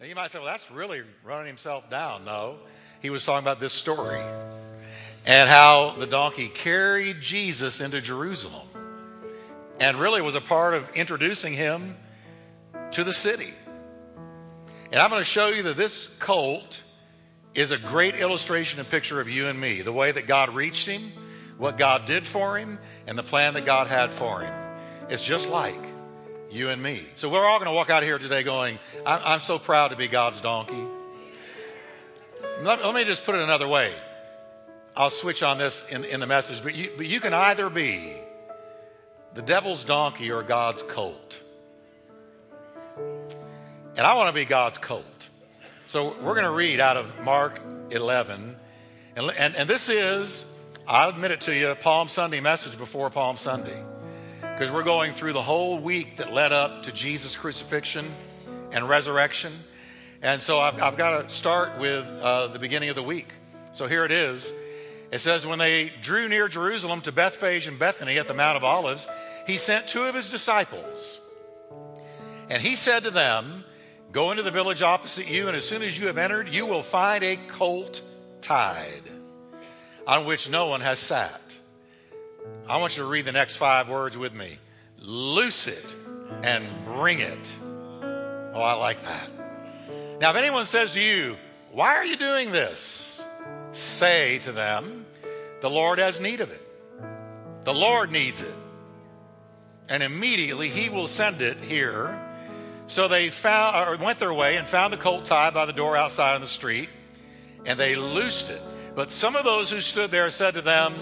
Now you might say, well, that's really running himself down. No, he was talking about this story and how the donkey carried Jesus into Jerusalem and really was a part of introducing him to the city. And I'm going to show you that this colt is a great illustration and picture of you and me the way that God reached him, what God did for him, and the plan that God had for him. It's just like you and me. So we're all going to walk out here today going, I'm, I'm so proud to be God's donkey. Let, let, me just put it another way. I'll switch on this in, in the message, but you, but you can either be the devil's donkey or God's colt. And I want to be God's colt. So we're going to read out of Mark 11. And, and, and this is, I'll admit it to you, Palm Sunday message before Palm Sunday because we're going through the whole week that led up to Jesus' crucifixion and resurrection. And so I've, I've got to start with uh, the beginning of the week. So here it is. It says, When they drew near Jerusalem to Bethphage and Bethany at the Mount of Olives, he sent two of his disciples. And he said to them, Go into the village opposite you, and as soon as you have entered, you will find a colt tied on which no one has sat. I want you to read the next five words with me. Loose it and bring it. Oh, I like that. Now, if anyone says to you, Why are you doing this? Say to them, The Lord has need of it. The Lord needs it. And immediately he will send it here. So they found, or went their way and found the colt tied by the door outside on the street, and they loosed it. But some of those who stood there said to them,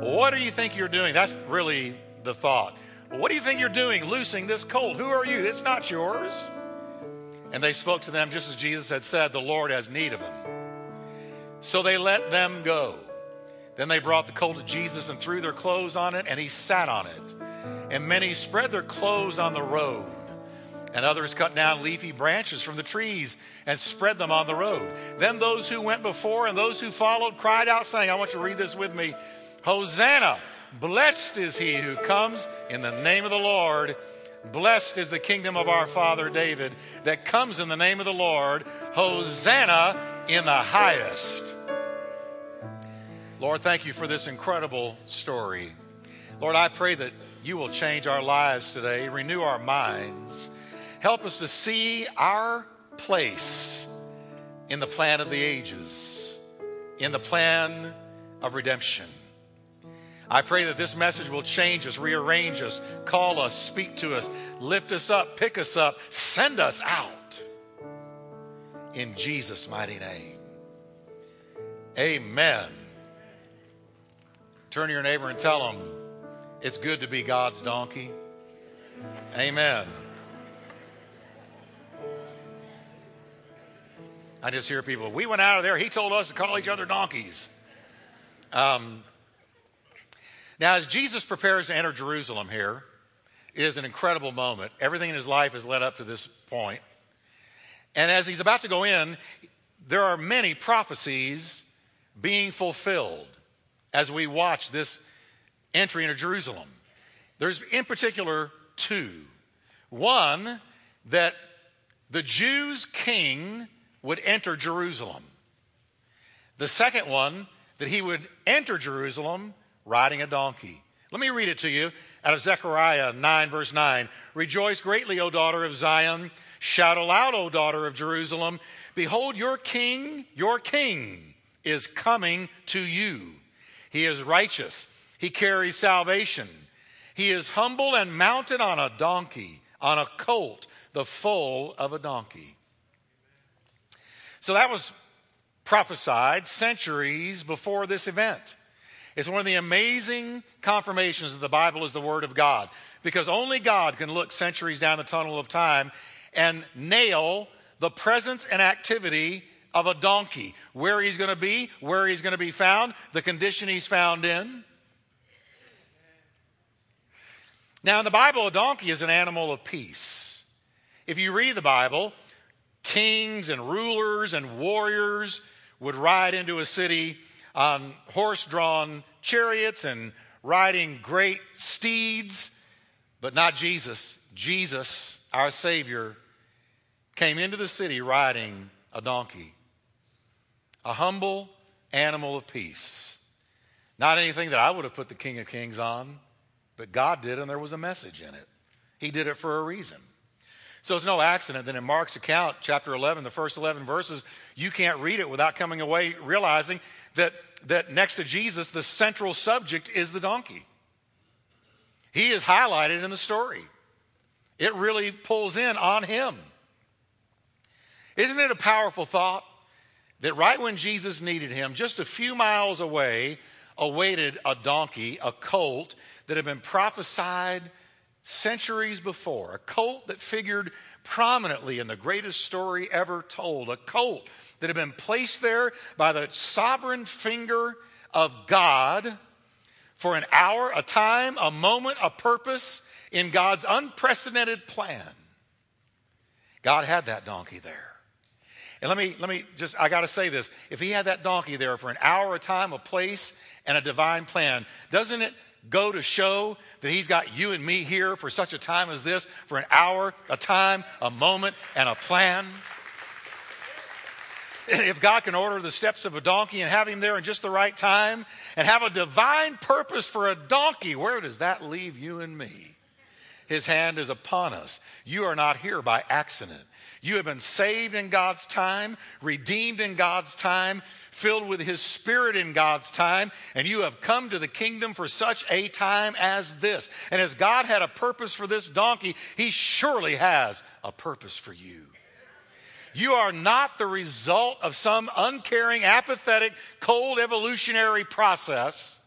what do you think you're doing? That's really the thought. What do you think you're doing loosing this colt? Who are you? It's not yours. And they spoke to them just as Jesus had said, The Lord has need of them. So they let them go. Then they brought the colt to Jesus and threw their clothes on it, and he sat on it. And many spread their clothes on the road. And others cut down leafy branches from the trees and spread them on the road. Then those who went before and those who followed cried out, saying, I want you to read this with me Hosanna! Blessed is he who comes in the name of the Lord. Blessed is the kingdom of our father David that comes in the name of the Lord. Hosanna in the highest. Lord, thank you for this incredible story. Lord, I pray that you will change our lives today, renew our minds, help us to see our place in the plan of the ages, in the plan of redemption. I pray that this message will change us, rearrange us, call us, speak to us, lift us up, pick us up, send us out. In Jesus' mighty name. Amen. Turn to your neighbor and tell them it's good to be God's donkey. Amen. I just hear people, we went out of there. He told us to call each other donkeys. Um, now, as Jesus prepares to enter Jerusalem here, it is an incredible moment. Everything in his life has led up to this point. And as he's about to go in, there are many prophecies being fulfilled as we watch this entry into Jerusalem. There's in particular two. One, that the Jews' king would enter Jerusalem. The second one, that he would enter Jerusalem riding a donkey. Let me read it to you out of Zechariah 9, verse 9. Rejoice greatly, O daughter of Zion. Shout aloud, O daughter of Jerusalem. Behold, your king, your king is coming to you. He is righteous, he carries salvation. He is humble and mounted on a donkey, on a colt, the foal of a donkey. So that was prophesied centuries before this event. It's one of the amazing confirmations that the Bible is the Word of God because only God can look centuries down the tunnel of time and nail the presence and activity of a donkey, where he's going to be, where he's going to be found, the condition he's found in. Now, in the Bible, a donkey is an animal of peace. If you read the Bible, kings and rulers and warriors would ride into a city on horse drawn chariots and riding great steeds, but not Jesus. Jesus, our Savior, came into the city riding a donkey, a humble animal of peace. Not anything that I would have put the King of Kings on, but God did, and there was a message in it. He did it for a reason. So it's no accident that in Mark's account, chapter 11, the first 11 verses, you can't read it without coming away realizing that, that next to Jesus, the central subject is the donkey. He is highlighted in the story. It really pulls in on him. Isn't it a powerful thought that right when Jesus needed him, just a few miles away, awaited a donkey, a colt that had been prophesied centuries before, a colt that figured prominently in the greatest story ever told, a colt that have been placed there by the sovereign finger of God for an hour, a time, a moment, a purpose in God's unprecedented plan. God had that donkey there. And let me, let me just, I got to say this. If he had that donkey there for an hour, a time, a place, and a divine plan, doesn't it go to show that He's got you and me here for such a time as this, for an hour, a time, a moment, and a plan. If God can order the steps of a donkey and have him there in just the right time and have a divine purpose for a donkey, where does that leave you and me? His hand is upon us. You are not here by accident. You have been saved in God's time, redeemed in God's time, filled with His Spirit in God's time, and you have come to the kingdom for such a time as this. And as God had a purpose for this donkey, He surely has a purpose for you. You are not the result of some uncaring, apathetic, cold evolutionary process,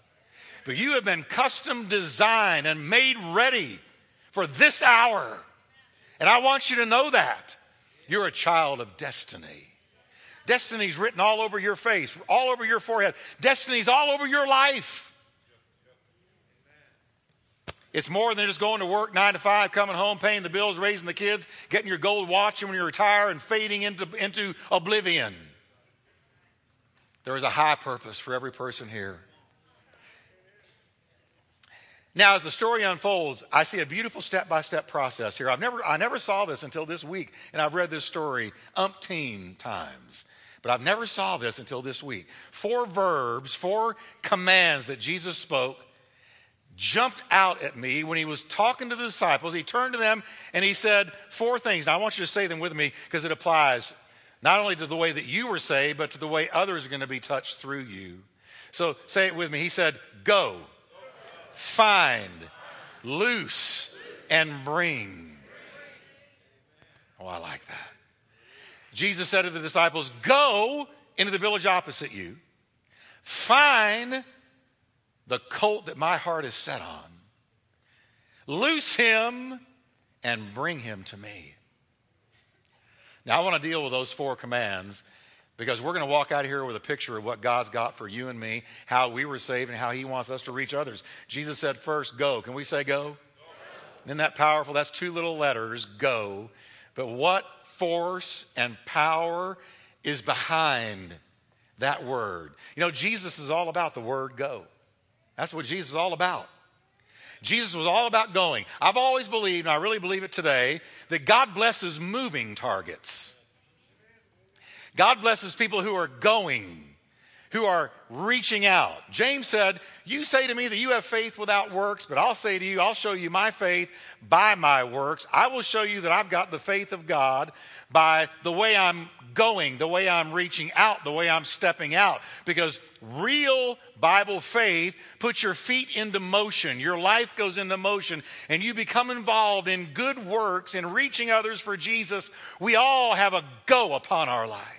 but you have been custom designed and made ready for this hour. And I want you to know that. You're a child of destiny. Destiny's written all over your face, all over your forehead. Destiny's all over your life. It's more than just going to work nine to five, coming home, paying the bills, raising the kids, getting your gold watch when you retire, and fading into, into oblivion. There is a high purpose for every person here. Now, as the story unfolds, I see a beautiful step by step process here. I've never, I never saw this until this week, and I've read this story umpteen times. But I've never saw this until this week. Four verbs, four commands that Jesus spoke jumped out at me when he was talking to the disciples. He turned to them and he said four things. Now I want you to say them with me because it applies not only to the way that you were saved, but to the way others are going to be touched through you. So say it with me. He said, Go, find, loose, and bring. Oh, I like that. Jesus said to the disciples, Go into the village opposite you, find the colt that my heart is set on, loose him, and bring him to me. Now, I want to deal with those four commands because we're going to walk out of here with a picture of what God's got for you and me, how we were saved, and how He wants us to reach others. Jesus said, First, go. Can we say go? go. Isn't that powerful? That's two little letters, go. But what force and power is behind that word. You know, Jesus is all about the word go. That's what Jesus is all about. Jesus was all about going. I've always believed, and I really believe it today, that God blesses moving targets. God blesses people who are going, who are reaching out. James said, You say to me that you have faith without works, but I'll say to you, I'll show you my faith by my works. I will show you that I've got the faith of God by the way I'm going, the way I'm reaching out, the way I'm stepping out. Because real Bible faith puts your feet into motion, your life goes into motion, and you become involved in good works in reaching others for Jesus. We all have a go upon our life.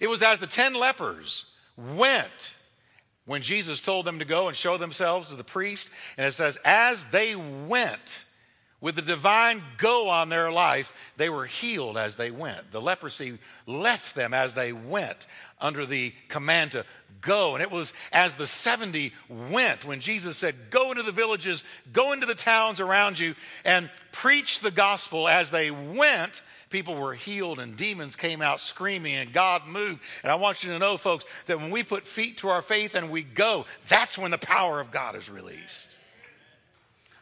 It was as the ten lepers went when Jesus told them to go and show themselves to the priest. And it says, as they went with the divine go on their life, they were healed as they went. The leprosy left them as they went under the command to go. And it was as the 70 went when Jesus said, Go into the villages, go into the towns around you, and preach the gospel as they went people were healed and demons came out screaming and God moved. And I want you to know, folks, that when we put feet to our faith and we go, that's when the power of God is released.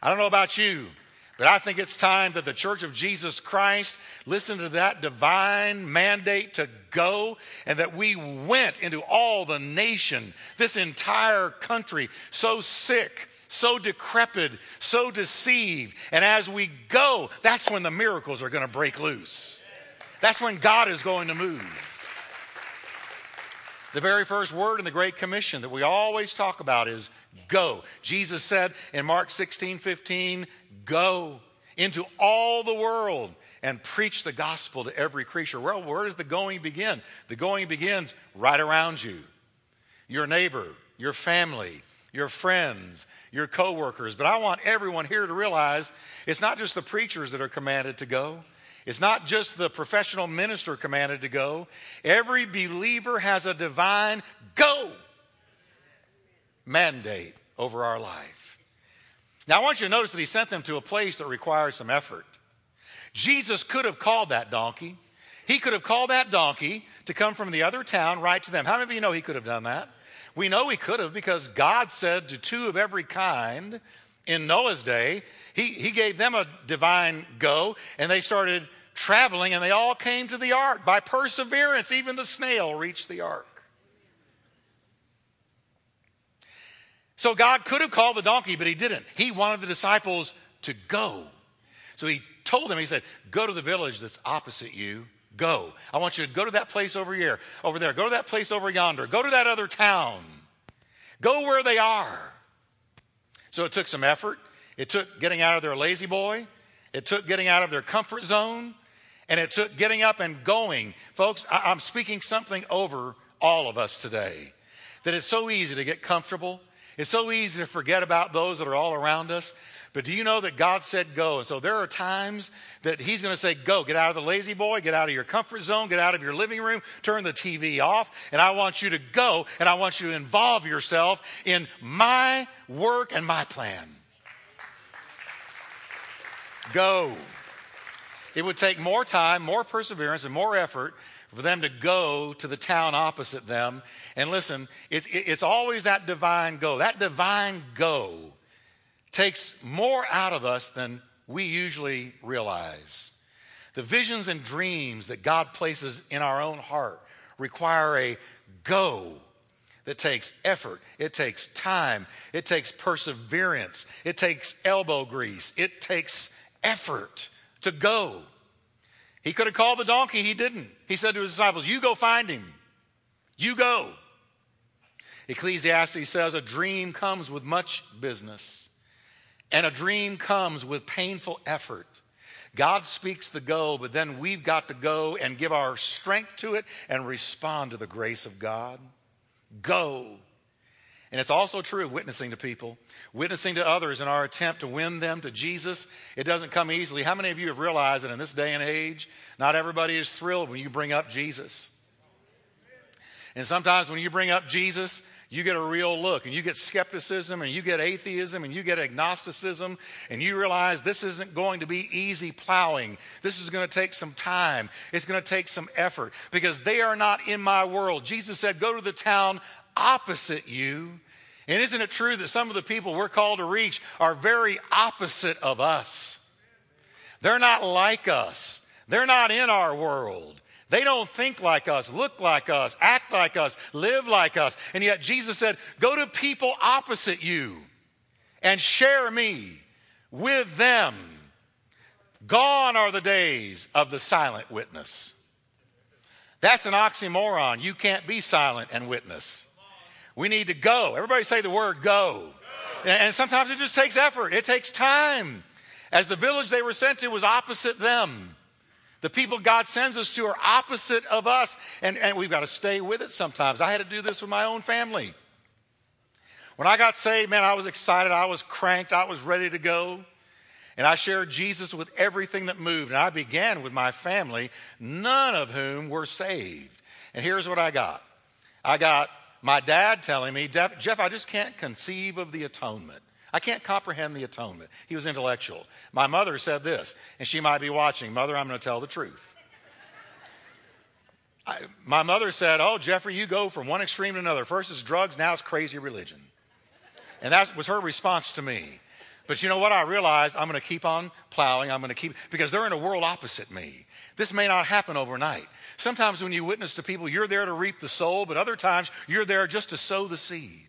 I don't know about you, But I think it's time that the Church of Jesus Christ listen to that divine mandate to go and that we went into all the nation, this entire country, so sick, so decrepit, so deceived. And as we go, that's when the miracles are going to break loose. That's when God is going to move. The very first word in the Great Commission that we always talk about is go. Jesus said in Mark 16 15, go into all the world and preach the gospel to every creature. Well, where does the going begin? The going begins right around you. Your neighbor, your family, your friends, your coworkers. But I want everyone here to realize it's not just the preachers that are commanded to go. It's not just the professional minister commanded to go. Every believer has a divine go mandate over our life. Now, I want you to notice that he sent them to a place that requires some effort. Jesus could have called that donkey. He could have called that donkey to come from the other town right to them. How many of you know he could have done that? We know he could have because God said to two of every kind in Noah's day, he, he gave them a divine go, and they started traveling, and they all came to the ark. By perseverance, even the snail reached the ark. So God could have called the donkey, but he didn't. He wanted the disciples to go. So he told them, he said, Go to the village that's opposite you. Go. I want you to go to that place over here, over there. Go to that place over yonder. Go to that other town. Go where they are. So it took some effort. It took getting out of their La-Z-Boy. It took getting out of their comfort zone. And it took getting up and going. Folks, I- am speaking something over all of us today. That it's so easy to get comfortable. It's so easy to forget about those that are all around us. But do you know that God said go? And so there are times that He's going to say, go, get out of the La-Z-Boy, get out of your comfort zone, get out of your living room, turn the TV off, and I want you to go and I want you to involve yourself in my work and my plan. Go. It would take more time, more perseverance, and more effort for them to go to the town opposite them. And listen, it's, it's always that divine go. That divine go takes more out of us than we usually realize. The visions and dreams that God places in our own heart require a go that takes effort, it takes time, it takes perseverance, it takes elbow grease, it takes effort to go. He could have called the donkey, he didn't. He said to his disciples, You go find him. You go. Ecclesiastes says a dream comes with much business, and a dream comes with painful effort. God speaks the go, but then we've got to go and give our strength to it and respond to the grace of God. Go. And it's also true of witnessing to people, witnessing to others in our attempt to win them to Jesus. It doesn't come easily. How many of you have realized that in this day and age, not everybody is thrilled when you bring up Jesus? And sometimes when you bring up Jesus, you get a real look and you get skepticism and you get atheism and you get agnosticism and you realize this isn't going to be easy plowing. This is going to take some time. It's going to take some effort because they are not in my world. Jesus said, Go to the town opposite you and isn't it true that some of the people we're called to reach are very opposite of us? They're not like us, they're not in our world. They don't think like us, look like us, act like us, live like us. And yet Jesus said, Go to people opposite you and share me with them. Gone are the days of the silent witness. That's an oxymoron. You can't be silent and witness. We need to go. Everybody say the word go. go. And sometimes it just takes effort, it takes time. As the village they were sent to was opposite them. The people God sends us to are opposite of us, and, and we've got to stay with it sometimes. I had to do this with my own family. When I got saved, man, I was excited. I was cranked. I was ready to go. And I shared Jesus with everything that moved. And I began with my family, none of whom were saved. And here's what I got I got my dad telling me, Jeff, I just can't conceive of the atonement. I can't comprehend the atonement. He was intellectual. My mother said this, and she might be watching. Mother, I'm going to tell the truth. I, my mother said, Oh, Jeffrey, you go from one extreme to another. First it's drugs, now it's crazy religion. And that was her response to me. But you know what? I realized I'm going to keep on plowing. I'm going to keep, because they're in a world opposite me. This may not happen overnight. Sometimes when you witness to people, you're there to reap the soul, but other times you're there just to sow the seed.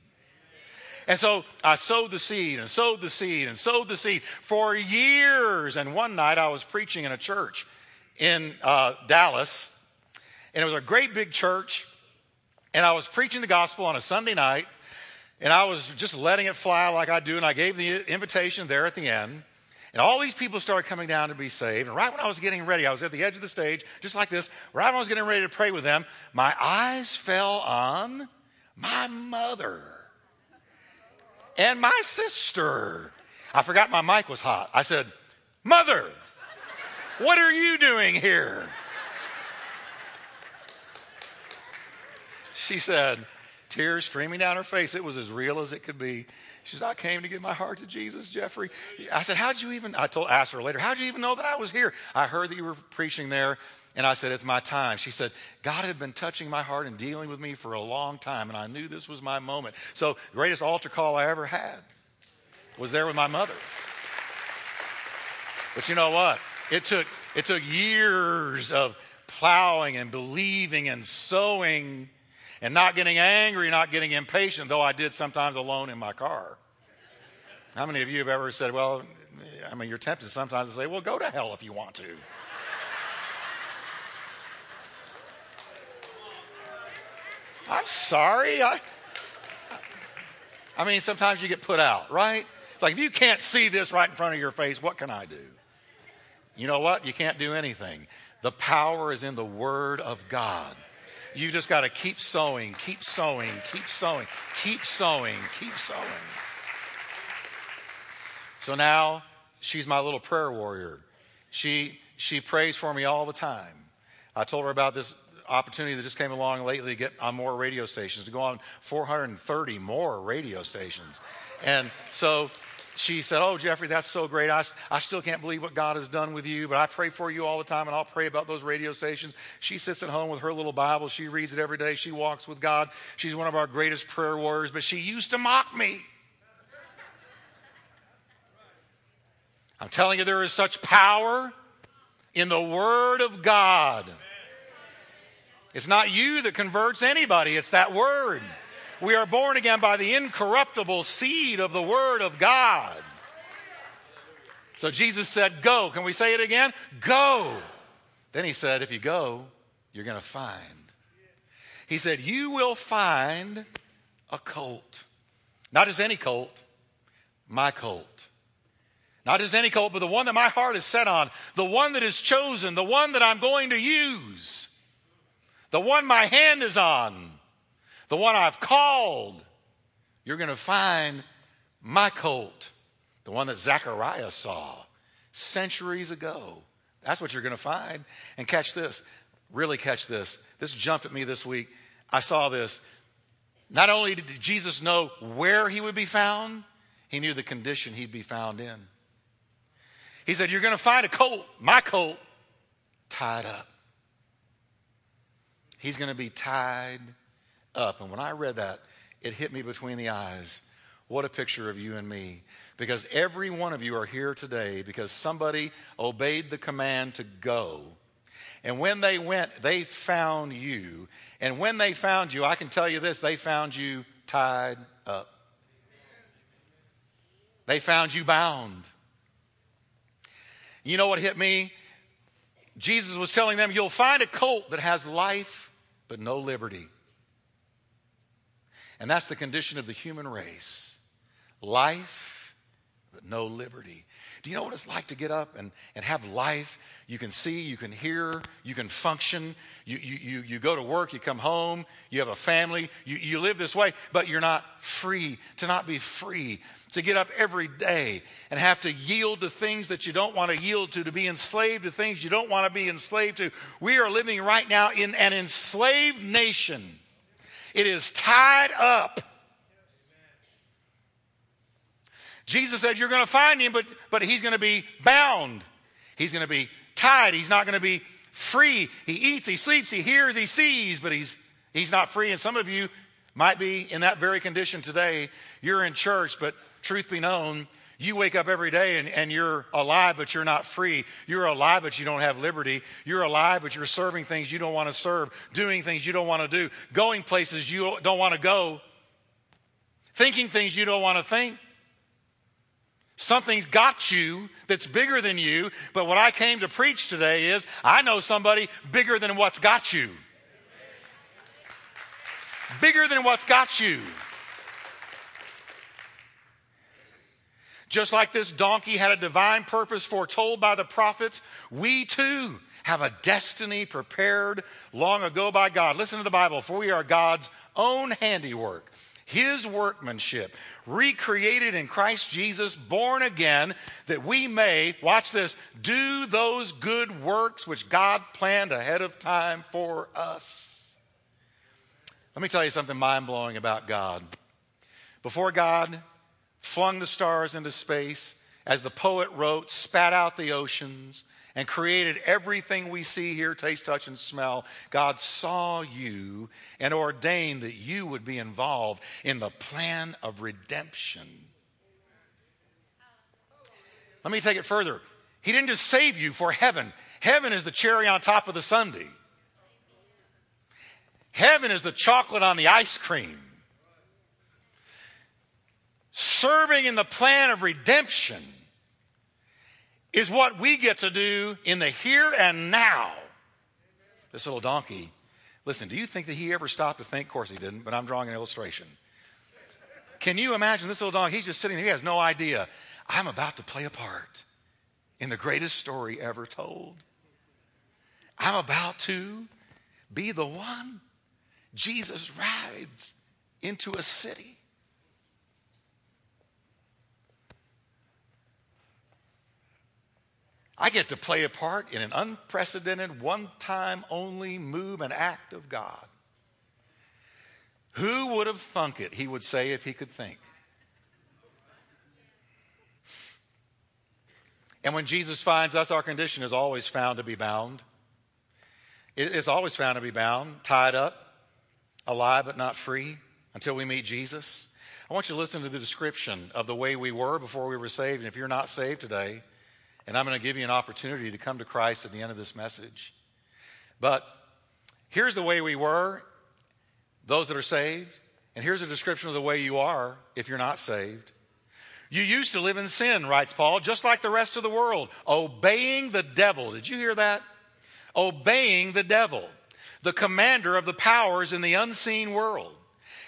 And so I sowed the seed and sowed the seed and sowed the seed for years. And one night I was preaching in a church in uh, Dallas, and it was a great big church. And I was preaching the gospel on a Sunday night, and I was just letting it fly like I do. And I gave the invitation there at the end. And all these people started coming down to be saved. And right when I was getting ready, I was at the edge of the stage, just like this. Right when I was getting ready to pray with them, my eyes fell on my mother and my sister. I forgot my mic was hot. I said, Mother, what are you doing here? She said, tears streaming down her face. It was as real as it could be. She said, I came to give my heart to Jesus, Jeffrey. I said, How'd you even, I told, asked her later, How'd you even know that I was here? I heard that you were preaching there. And I said, It's my time. She said, God had been touching my heart and dealing with me for a long time, and I knew this was my moment. So, greatest altar call I ever had was there with my mother. But you know what? It took, it took years of plowing and believing and sowing and not getting angry, not getting impatient, though I did sometimes alone in my car. How many of you have ever said, Well, I mean, you're tempted sometimes to say, Well, go to hell if you want to. I'm sorry. I, I mean, sometimes you get put out, right? It's like if you can't see this right in front of your face, what can I do? You know what? You can't do anything. The power is in the Word of God. You just got to keep sowing, keep sowing, keep sowing, keep sowing, keep sowing. So now she's my little prayer warrior. She, she prays for me all the time. I told her about this opportunity that just came along lately to get on more radio stations, to go on 430 more radio stations. And so she said, Oh, Jeffrey, that's so great. I, I still can't believe what God has done with you, but I pray for you all the time, and I'll pray about those radio stations. She sits at home with her little Bible. She reads it every day. She walks with God. She's one of our greatest prayer warriors, but she used to mock me. I'm telling you, there is such power in the Word of God. It's not you that converts anybody, it's that word. We are born again by the incorruptible seed of the word of God. So Jesus said, Go. Can we say it again? Go. Then he said, If you go, you're going to find. He said, You will find a colt. Not just any colt, my colt. Not just any colt, but the one that my heart is set on, the one that is chosen, the one that I'm going to use the one my hand is on, the one I've called, you're going to find my colt, the one that Zechariah saw centuries ago. That's what you're going to find. And catch this, really catch this. This jumped at me this week. I saw this. Not only did Jesus know where he would be found, he knew the condition he'd be found in. He said, You're going to find a colt, my colt, tied up. He's going to be tied up. And when I read that, it hit me between the eyes. What a picture of you and me. Because every one of you are here today because somebody obeyed the command to go. And when they went, they found you. And when they found you, I can tell you this they found you tied up. They found you bound. You know what hit me? Jesus was telling them, You'll find a colt that has life but no liberty. And that's the condition of the human race life, but no liberty. Do you know what it's like to get up and, and have life? You can see, you can hear, you can function. You, you, you, you go to work, you come home, you have a family, you, you live this way, but you're not free. To not be free, to get up every day and have to yield to things that you don't want to yield to, to be enslaved to things you don't want to be enslaved to. We are living right now in an enslaved nation. It is tied up. Jesus said, You're going to find him, but, but he's going to be bound. He's going to be tied. He's not going to be free. He eats, he sleeps, he hears, he sees, but he's, he's not free. And some of you might be in that very condition today. You're in church, but truth be known, You wake up every day and, and you're alive, but you're not free. You're alive, but you don't have liberty. You're alive, but you're serving things you don't want to serve, doing things you don't want to do, going places you don't want to go, thinking things you don't want to think. Something's got you that's bigger than you, but what I came to preach today is I know somebody bigger than what's got you. Bigger than what's got you. Just like this donkey had a divine purpose foretold by the prophets, we too have a destiny prepared long ago by God. Listen to the Bible, for we are God's own handiwork, His workmanship, recreated in Christ Jesus, born again, that we may, watch this, do those good works which God planned ahead of time for us. Let me tell you something mind blowing about God. Before God flung the stars into space, as the poet wrote, spat out the oceans, and created everything we see here, taste, touch, and smell. God saw you and ordained that you would be involved in the plan of redemption. Let me take it further. He didn't just save you for heaven, heaven is the cherry on top of the sundae. Heaven is the chocolate on the ice cream serving in the plan of redemption is what we get to do in the here and now. This little donkey, listen, do you think that he ever stopped to think? Of course he didn't, but I'm drawing an illustration. Can you imagine this little donkey? He's just sitting there, he has no idea. I'm about to play a part in the greatest story ever told. I'm about to be the one Jesus rides into a city I get to play a part in an unprecedented, one time only move and act of God. Who would have thunk it, he would say, if he could think. And when Jesus finds us, our condition is always found to be bound. It is always found to be bound, tied up, alive but not free until we meet Jesus. I want you to listen to the description of the way we were before we were saved. And if you're not saved today, and I'm going to give you an opportunity to come to Christ at the end of this message. But here's the way we were, those that are saved, and here's a description of the way you are if you're not saved. You used to live in sin, writes Paul, just like the rest of the world, obeying the devil. Did you hear that? Obeying the devil, the commander of the powers in the unseen world.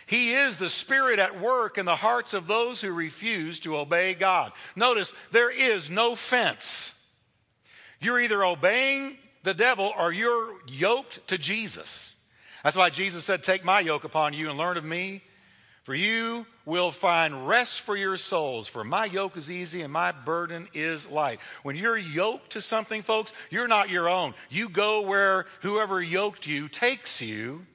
He is the Spirit at work in the hearts of those who refuse to obey God. Notice, there is no fence. You're either obeying the devil or you're yoked to Jesus. That's why Jesus said, Take my yoke upon you and learn of me, for you will find rest for your souls. For my yoke is easy and my burden is light. When you're yoked to something, folks, you're not your own. You go where whoever yoked you takes you.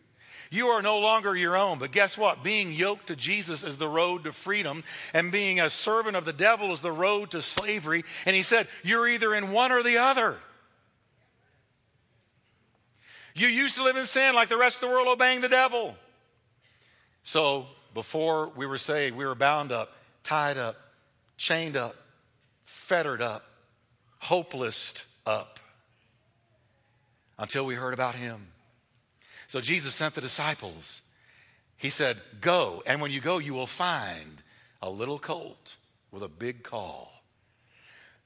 You are no longer your own. But guess what? Being yoked to Jesus is the road to freedom, and being a servant of the devil is the road to slavery. And he said, You're either in one or the other. You used to live in sin like the rest of the world, obeying the devil. So before we were saved, we were bound up, tied up, chained up, fettered up, hopeless up until we heard about him. So Jesus sent the disciples. He said, Go, and when you go, you will find a little colt with a big call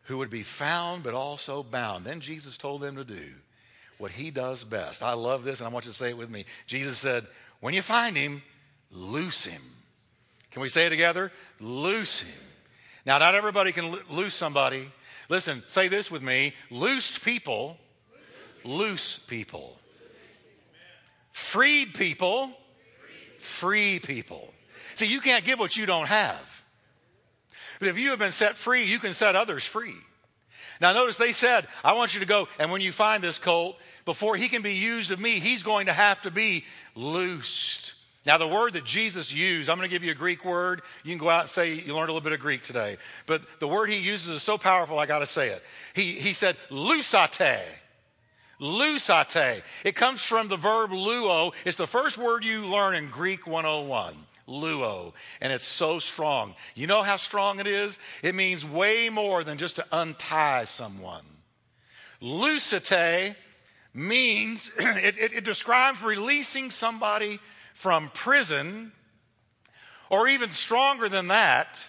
who would be found but also bound. Then Jesus told them to do what he does best. I love this, and I want you to say it with me. Jesus said, When you find him, loose him. Can we say it together? Loose him. Now, not everybody can loose somebody. Listen, say this with me loose people, loose people. Freed people, free people. See, you can't give what you don't have. But if you have been set free, you can set others free. Now, notice they said, I want you to go, and when you find this colt, before he can be used of me, he's going to have to be loosed. Now, the word that Jesus used, I'm going to give you a Greek word. You can go out and say you learned a little bit of Greek today. But the word he uses is so powerful, I got to say it. He, he said, lusate. Lusate. It comes from the verb luo. It's the first word you learn in Greek 101. luo, and it's so strong. You know how strong it is? It means way more than just to untie someone. Lusate means, it, it, it describes releasing somebody from prison, or even stronger than that,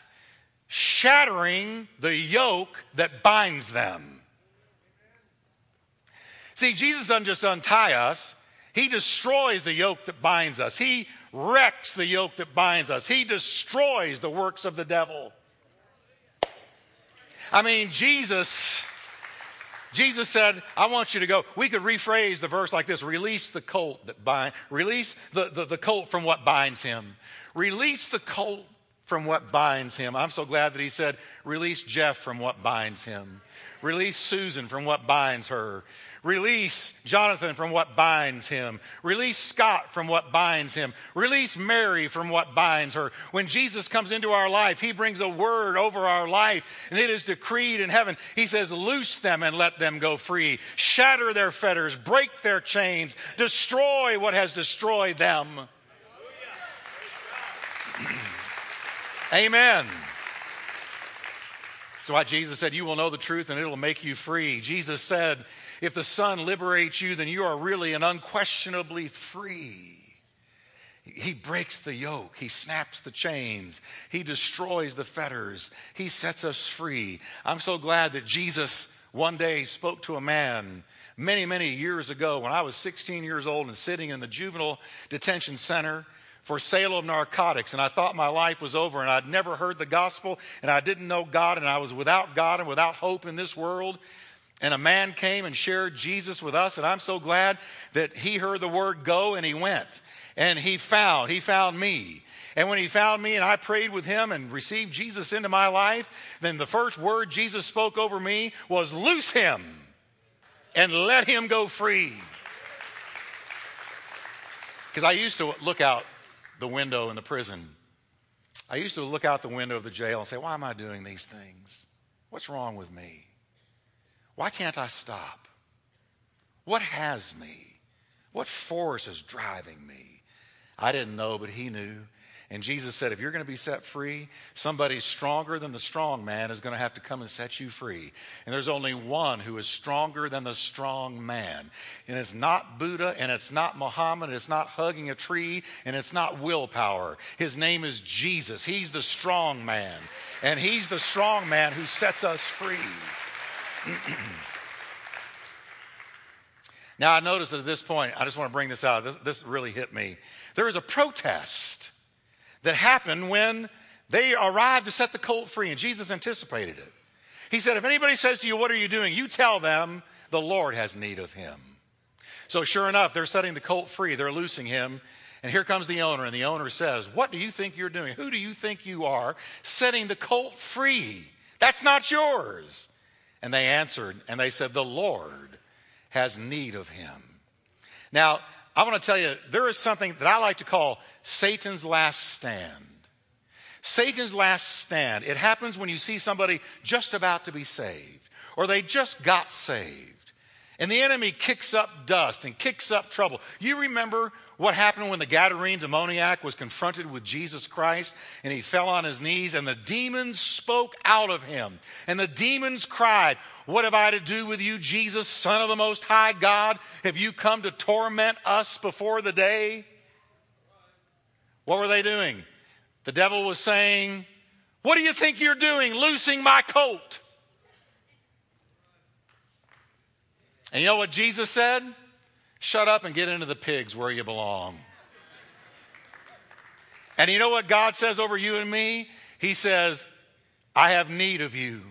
shattering the yoke that binds them. See, Jesus doesn't just untie us, He destroys the yoke that binds us. He wrecks the yoke that binds us. He destroys the works of the devil. I mean, Jesus. Jesus said, I want you to go. We could rephrase the verse like this release the colt that bind, release the, the, the colt from what binds him. Release the colt from what binds him. I'm so glad that he said, release Jeff from what binds him. Release Susan from what binds her. Release Jonathan from what binds him. Release Scott from what binds him. Release Mary from what binds her. When Jesus comes into our life, he brings a word over our life, and it is decreed in heaven. He says, Loose them and let them go free. Shatter their fetters, break their chains, destroy what has destroyed them. Amen. That's why Jesus said, You will know the truth and it'll make you free. Jesus said, If the Son liberates you, then you are really and unquestionably free. He breaks the yoke. He snaps the chains. He destroys the fetters. He sets us free. I'm so glad that Jesus one day spoke to a man many, many years ago when I was 16 years old and sitting in the juvenile detention center for sale of narcotics and I thought my life was over and I'd never heard the gospel and I didn't know God and I was without God and without hope in this world. And a man came and shared Jesus with us and I'm so glad that he heard the word go and he went. And he found, he found me. And when he found me and I prayed with him and received Jesus into my life, then the first word Jesus spoke over me was loose him and let him go free. Because I used to look out the window in the prison. I used to look out the window of the jail and say, Why am I doing these things? What's wrong with me? Why can't I stop? What has me? What force is driving me? I didn't know, but he knew. And Jesus said, if you're going to be set free, somebody stronger than the strong man is going to have to come and set you free. And there's only one who is stronger than the strong man. And it's not Buddha, and it's not Muhammad, and it's not hugging a tree, and it's not willpower. His name is Jesus. He's the strong man. And he's the strong man who sets us free. now, I noticed that at this point, I just want to bring this out. This, this really hit me. There is a protest that happened when they arrived to set the colt free, and Jesus anticipated it. He said, If anybody says to you, What are you doing? you tell them the Lord has need of him. So, sure enough, they're setting the colt free, they're loosing him. And here comes the owner, and the owner says, What do you think you're doing? Who do you think you are setting the colt free? That's not yours. And they answered, and they said, The Lord has need of him. Now, I want to tell you, there is something that I like to call Satan's last stand. Satan's last stand. It happens when you see somebody just about to be saved, or they just got saved. And the enemy kicks up dust and kicks up trouble. You remember what happened when the Gadarene demoniac was confronted with Jesus Christ and he fell on his knees and the demons spoke out of him. And the demons cried, What have I to do with you, Jesus, Son of the Most High God? Have you come to torment us before the day? What were they doing? The devil was saying, What do you think you're doing, loosing my coat? And you know what Jesus said? Shut up and get into the pigs where you belong. And you know what God says over you and me? He says, I have need of you.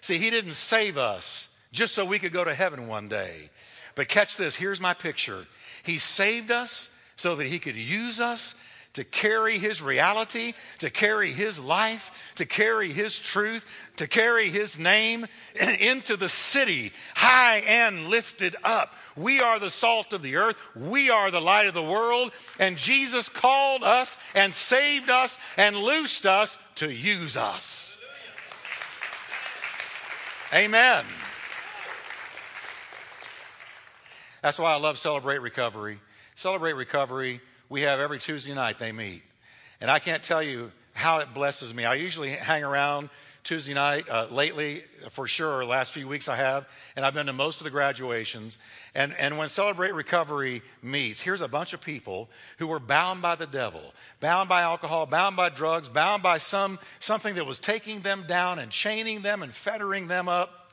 See, He didn't save us just so we could go to heaven one day. But catch this here's my picture He saved us so that He could use us to carry his reality, to carry his life, to carry his truth, to carry his name into the city, high and lifted up. We are the salt of the earth. We are the light of the world. And Jesus called us and saved us and loosed us to use us. Amen. That's why I love Celebrate Recovery. Celebrate Recovery we have every Tuesday night they meet. And I can't tell you how it blesses me. I usually hang around Tuesday night. Uh, lately, for sure, last few weeks I have, and I've been to most of the graduations. And, and when Celebrate Recovery meets, here's a bunch of people who were bound by the devil, bound by alcohol, bound by drugs, bound by some, something that was taking them down and chaining them and fettering them up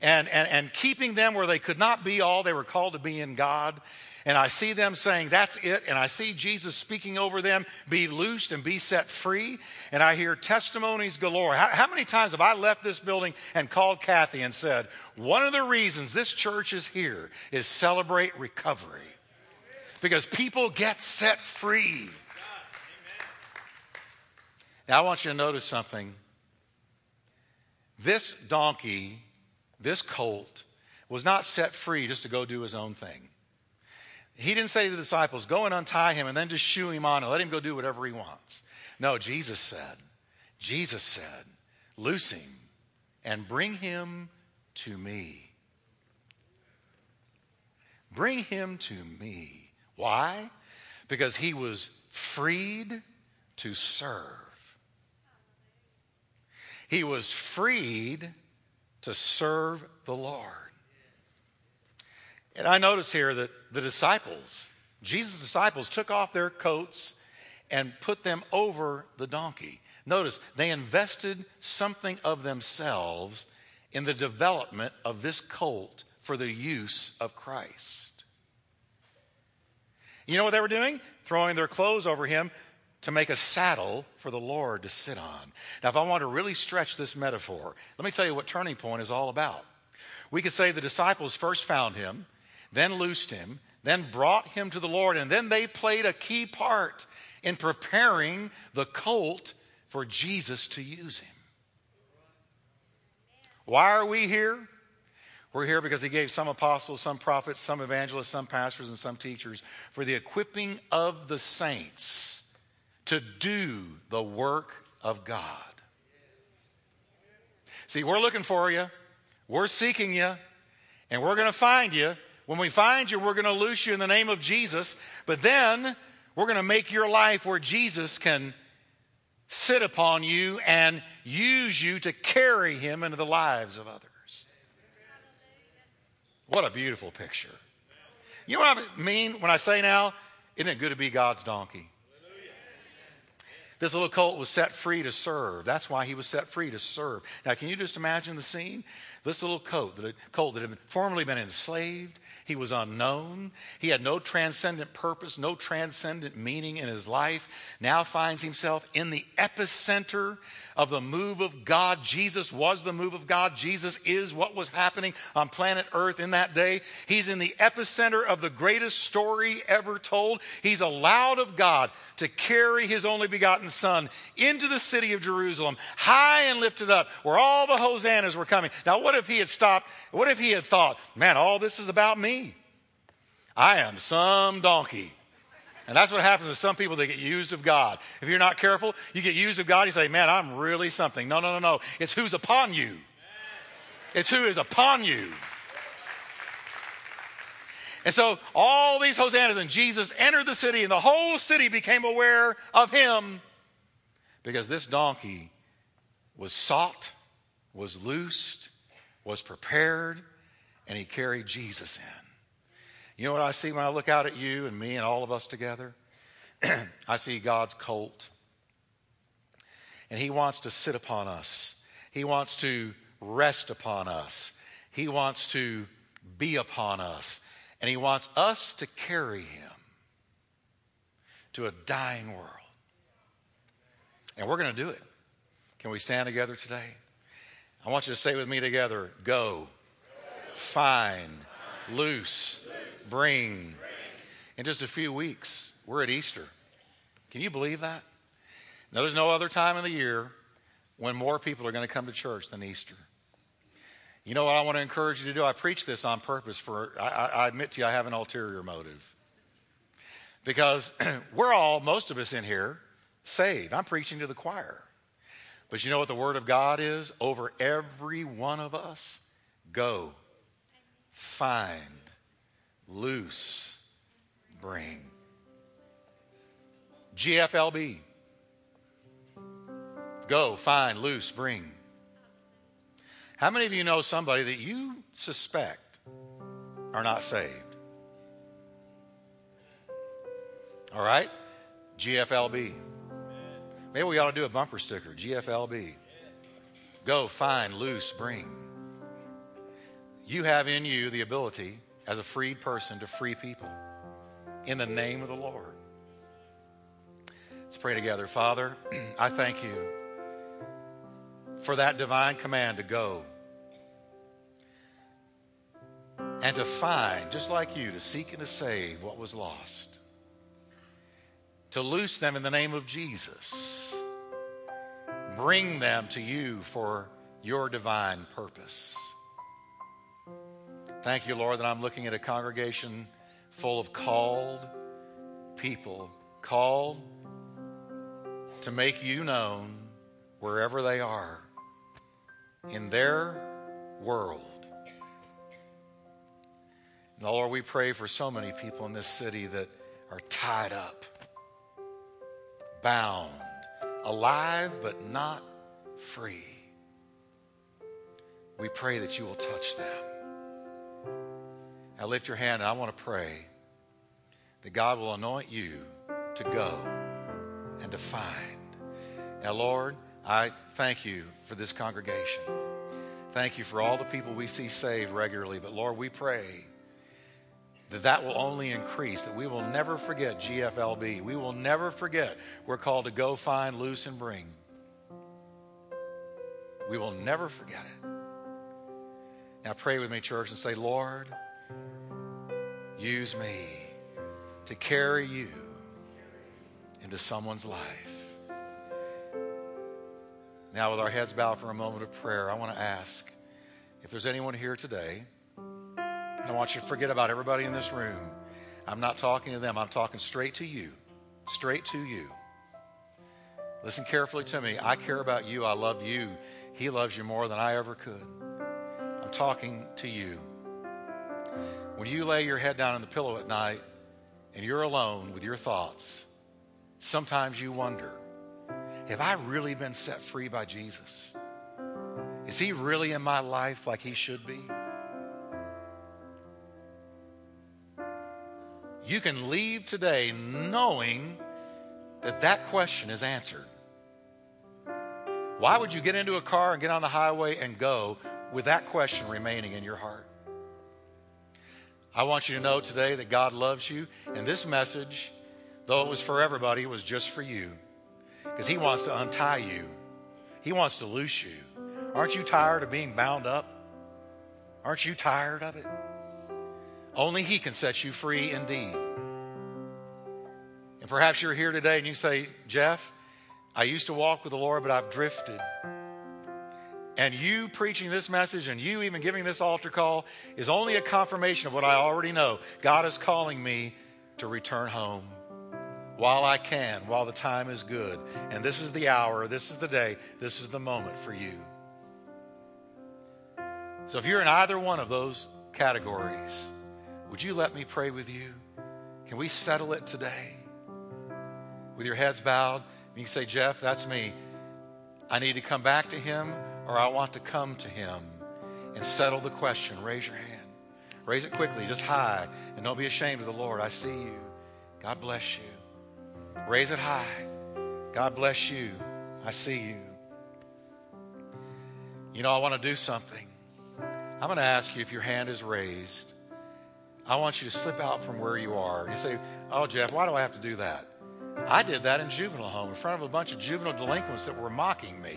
and, and, and keeping them where they could not be all they were called to be in God and I see them saying, That's it. And I see Jesus speaking over them, Be loosed and be set free. And I hear testimonies galore. How, how, many times have I left this building and called Kathy and said, One of the reasons this church is here is celebrate recovery? Because people get set free. Now, I want you to notice something. This donkey, this colt, was not set free just to go do his own thing. He didn't say to the disciples, go and untie him and then just shoo him on and let him go do whatever he wants. No, Jesus said, Jesus said, loose him and bring him to me. Bring him to me. Why? Because he was freed to serve. He was freed to serve the Lord. And I notice here that the disciples, Jesus' disciples, took off their coats and put them over the donkey. Notice, they invested something of themselves in the development of this colt for the use of Christ. You know what they were doing? Throwing their clothes over him to make a saddle for the Lord to sit on. Now, if I want to really stretch this metaphor, let me tell you what Turning Point is all about. We could say the disciples first found him, then loosed him, then brought him to the Lord, and then they played a key part in preparing the colt for Jesus to use him. Why are we here? We're here because he gave some apostles, some prophets, some evangelists, some pastors, and some teachers for the equipping of the saints to do the work of God. See, we're looking for you, we're seeking you, and we're going to find you when we find you, we're going to loose you in the name of Jesus, but then we're going to make your life where Jesus can sit upon you and use you to carry him into the lives of others. What a beautiful picture. You know what I mean when I say now? Isn't it good to be God's donkey? This little colt was set free to serve. That's why he was set free to serve. Now, can you just imagine the scene? This little colt that, colt that had formerly been enslaved, he was unknown. He had no transcendent purpose, no transcendent meaning in his life. Now finds himself in the epicenter of the move of God. Jesus was the move of God. Jesus is what was happening on planet Earth in that day. He's in the epicenter of the greatest story ever told. He's allowed of God to carry his only begotten Son into the city of Jerusalem, high and lifted up, where all the hosannas were coming. Now, what if he had stopped? What if he had thought, man, all this is about me? I am some donkey. And that's what happens to some people. They get used of God. If you're not careful, you get used of God, you say, Man, I'm really something. No, no, no, no. It's who's upon you. It's who is upon you. And so all these hosannas, and Jesus entered the city, and the whole city became aware of him because this donkey was sought, was loosed, was prepared, and he carried Jesus in. You know what I see when I look out at you and me and all of us together? I see God's colt. And He wants to sit upon us, He wants to rest upon us, He wants to be upon us, and He wants us to carry Him to a dying world. And we're going to do it. Can we stand together today? I want you to say with me together go, find, loose bring. In just a few weeks, we're at Easter. Can you believe that? Now, there's no other time in the year when more people are going to come to church than Easter. You know what I want to encourage you to do? I preach this on purpose for, I, I admit to you, I have an ulterior motive. Because we're all, most of us in here, saved. I'm preaching to the choir. But you know what the Word of God is over every one of us? Go, find, loose, bring. GFLB, Go, find, loose, bring. How many of you know somebody that you suspect are not saved? All right? GFLB. Maybe we ought to do a bumper sticker GFLB. Go, find, loose, bring. You have in you the ability as a freed person to free people in the name of the Lord. Let's pray together. Father, I thank you for that divine command to go and to find, just like you, to seek and to save what was lost, to loose them in the name of Jesus, bring them to you for your divine purpose. Thank you, Lord, that I'm looking at a congregation full of called people, called to make you known wherever they are in their world. Now, Lord, we pray for so many people in this city that are tied up, bound, alive but not free. We pray that you will touch them. Now lift your hand and I want to pray that God will anoint you to go and to find. Now, Lord, I thank you for this congregation. Thank you for all the people we see saved regularly. But Lord, we pray that that will only increase, that we will never forget GFLB. We will never forget we're called to go find, loose, and bring. We will never forget it. Now pray with me, church, and say, Lord, Use me to carry you into someone's life. Now, with our heads bowed for a moment of prayer, I want to ask if there's anyone here today, and I want you to forget about everybody in this room. I'm not talking to them, I'm talking straight to you. Straight to you. Listen carefully to me. I care about you. I love you. He loves you more than I ever could. I'm talking to you. When you lay your head down on the pillow at night and you're alone with your thoughts, sometimes you wonder have I really been set free by Jesus? Is he really in my life like he should be? You can leave today knowing that that question is answered. Why would you get into a car and get on the highway and go with that question remaining in your heart? I want you to know today that God loves you. And this message, though it was for everybody, was just for you. Because He wants to untie you, He wants to loose you. Aren't you tired of being bound up? Aren't you tired of it? Only He can set you free indeed. And perhaps you're here today and you say, Jeff, I used to walk with the Lord, but I've drifted. And you preaching this message and you even giving this altar call is only a confirmation of what I already know. God is calling me to return home while I can, while the time is good. And this is the hour, this is the day, this is the moment for you. So if you're in either one of those categories, would you let me pray with you? Can we settle it today? With your heads bowed, you can say, Jeff, that's me. I need to come back to him or I want to come to him and settle the question, raise your hand. Raise it quickly, just high, and don't be ashamed of the Lord. I see you. God bless you. Raise it high. God bless you. I see you. You know, I want to do something. I'm going to ask you if your hand is raised. I want you to slip out from where you are. You say, Oh, Jeff, why do I have to do that? I did that in juvenile home in front of a bunch of juvenile delinquents that were mocking me.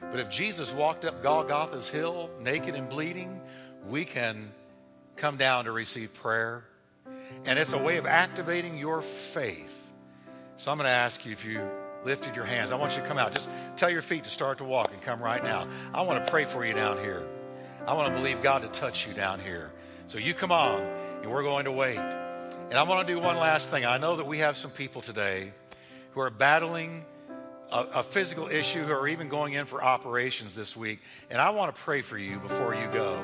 But if Jesus walked up Golgotha's hill naked and bleeding, we can come down to receive prayer. And it's a way of activating your faith. So I'm going to ask you if you lifted your hands, I want you to come out. Just tell your feet to start to walk and come right now. I want to pray for you down here. I want to believe God to touch you down here. So you come on, and we're going to wait. And I want to do one last thing. I know that we have some people today who are battling a, a physical issue who are even going in for operations this week. And I want to pray for you before you go.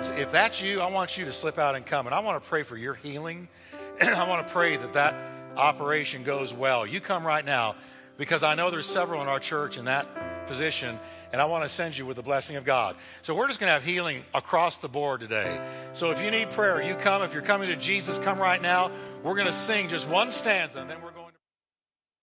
So if that's you, I want you to slip out and come. And I want to pray for your healing. And I want to pray that that operation goes well. You come right now. because I know there's several in our church in that position, and I want to send you with the blessing of God. So we're just going to have healing across the board today. So if you need prayer, you come. If you're coming to Jesus, come right now. We're going to sing just one stanza, and then we're